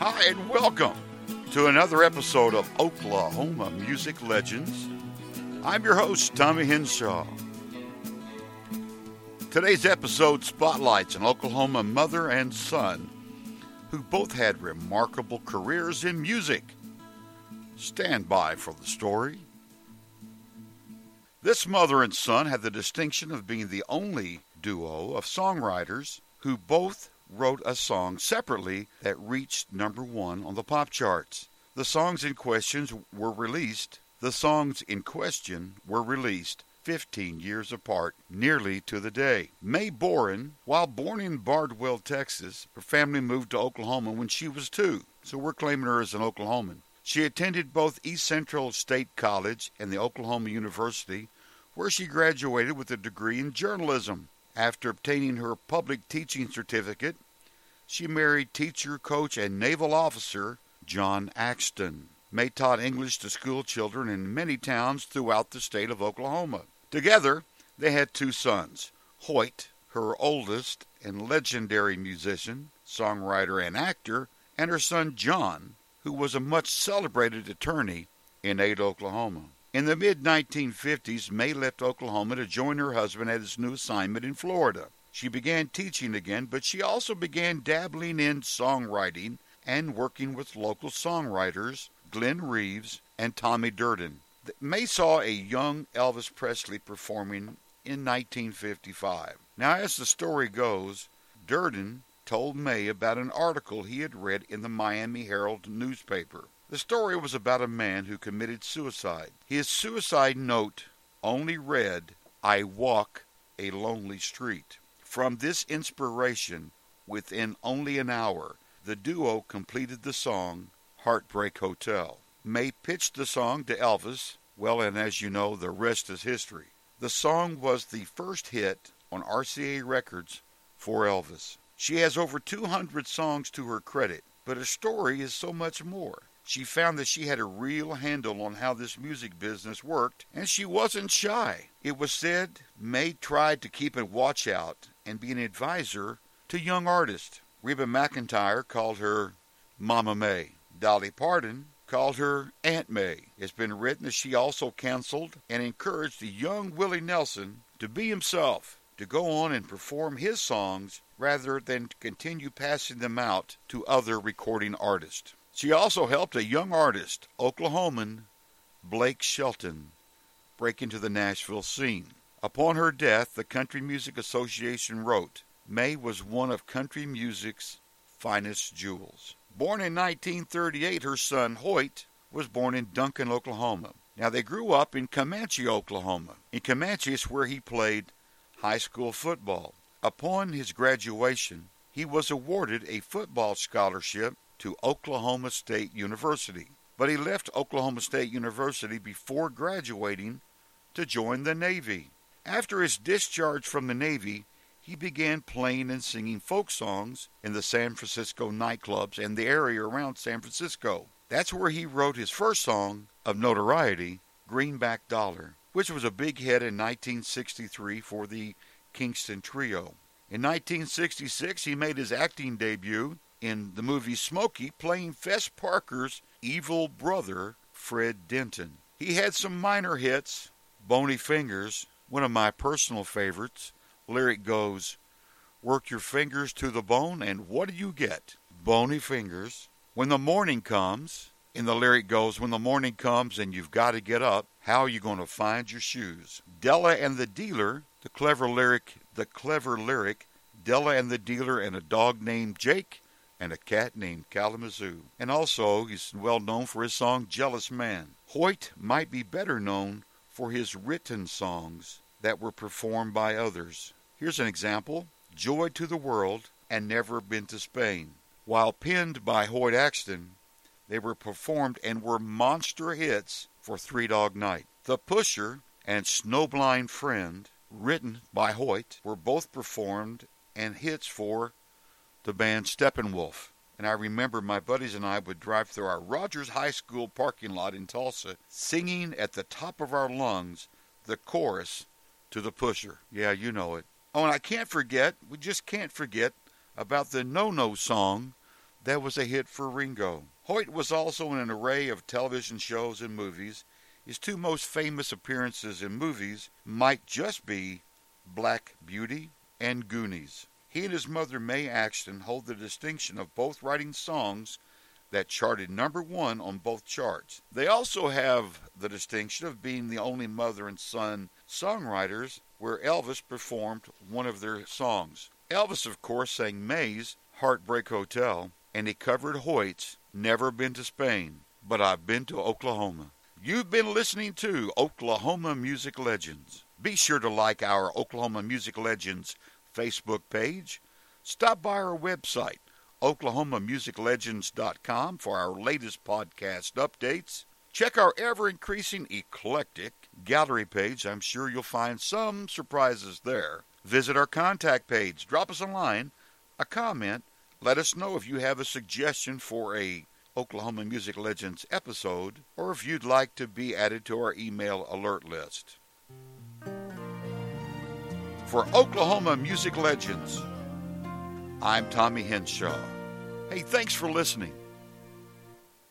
Hi, and welcome to another episode of Oklahoma Music Legends. I'm your host, Tommy Henshaw. Today's episode spotlights an Oklahoma mother and son who both had remarkable careers in music. Stand by for the story. This mother and son had the distinction of being the only duo of songwriters who both wrote a song separately that reached number one on the pop charts. The songs in questions were released. The songs in question were released 15 years apart, nearly to the day. Mae Boren, while born in Bardwell, Texas, her family moved to Oklahoma when she was two, so we're claiming her as an Oklahoman. She attended both East Central State College and the Oklahoma University, where she graduated with a degree in journalism. After obtaining her public teaching certificate, she married teacher, coach, and naval officer John Axton. Mae taught English to school children in many towns throughout the state of Oklahoma. Together, they had two sons Hoyt, her oldest and legendary musician, songwriter, and actor, and her son John, who was a much celebrated attorney in Ada, Oklahoma. In the mid 1950s, Mae left Oklahoma to join her husband at his new assignment in Florida. She began teaching again, but she also began dabbling in songwriting and working with local songwriters Glenn Reeves and Tommy Durden. Mae saw a young Elvis Presley performing in 1955. Now, as the story goes, Durden told Mae about an article he had read in the Miami Herald newspaper. The story was about a man who committed suicide. His suicide note only read, I walk a lonely street. From this inspiration, within only an hour, the duo completed the song Heartbreak Hotel. Mae pitched the song to Elvis, well, and as you know, the rest is history. The song was the first hit on RCA Records for Elvis. She has over 200 songs to her credit, but her story is so much more. She found that she had a real handle on how this music business worked, and she wasn't shy. It was said Mae tried to keep a watch out and be an advisor to young artists. Reba McEntire called her Mama Mae. Dolly Parton called her Aunt Mae. It's been written that she also counseled and encouraged the young Willie Nelson to be himself, to go on and perform his songs rather than to continue passing them out to other recording artists. She also helped a young artist, Oklahoman Blake Shelton, break into the Nashville scene. Upon her death, the Country Music Association wrote, Mae was one of country music's finest jewels. Born in 1938, her son Hoyt was born in Duncan, Oklahoma. Now, they grew up in Comanche, Oklahoma. In Comanche is where he played high school football. Upon his graduation, he was awarded a football scholarship to Oklahoma State University. But he left Oklahoma State University before graduating to join the Navy. After his discharge from the Navy, he began playing and singing folk songs in the San Francisco nightclubs and the area around San Francisco. That's where he wrote his first song of notoriety, Greenback Dollar, which was a big hit in 1963 for the Kingston Trio. In 1966, he made his acting debut in the movie Smoky, playing Fess Parker's evil brother, Fred Denton. He had some minor hits, Bony Fingers, one of my personal favorites. Lyric goes, Work your fingers to the bone, and what do you get? Bony fingers. When the morning comes, in the lyric goes, When the morning comes and you've got to get up, how are you going to find your shoes? Della and the dealer, the clever lyric, the clever lyric, Della and the dealer and a dog named Jake and a cat named Kalamazoo. And also, he's well known for his song Jealous Man. Hoyt might be better known for his written songs that were performed by others. Here's an example Joy to the World and Never Been to Spain. While penned by Hoyt Axton, they were performed and were monster hits for Three Dog Night. The Pusher and Snowblind Friend, written by Hoyt, were both performed and hits for the band Steppenwolf. And I remember my buddies and I would drive through our Rogers High School parking lot in Tulsa, singing at the top of our lungs the chorus to the pusher. Yeah, you know it. Oh, and I can't forget, we just can't forget about the No No song that was a hit for Ringo. Hoyt was also in an array of television shows and movies. His two most famous appearances in movies might just be Black Beauty and Goonies. He and his mother Mae Axton hold the distinction of both writing songs that charted number one on both charts. They also have the distinction of being the only mother and son songwriters where Elvis performed one of their songs. Elvis, of course, sang Mae's Heartbreak Hotel, and he covered Hoyt's Never Been to Spain, but I've been to Oklahoma. You've been listening to Oklahoma Music Legends. Be sure to like our Oklahoma Music Legends Facebook page. Stop by our website, oklahomamusiclegends.com, for our latest podcast updates. Check our ever increasing eclectic gallery page. I'm sure you'll find some surprises there. Visit our contact page, drop us a line, a comment, let us know if you have a suggestion for a Oklahoma Music Legends episode or if you'd like to be added to our email alert list. For Oklahoma Music Legends, I'm Tommy Henshaw. Hey, thanks for listening.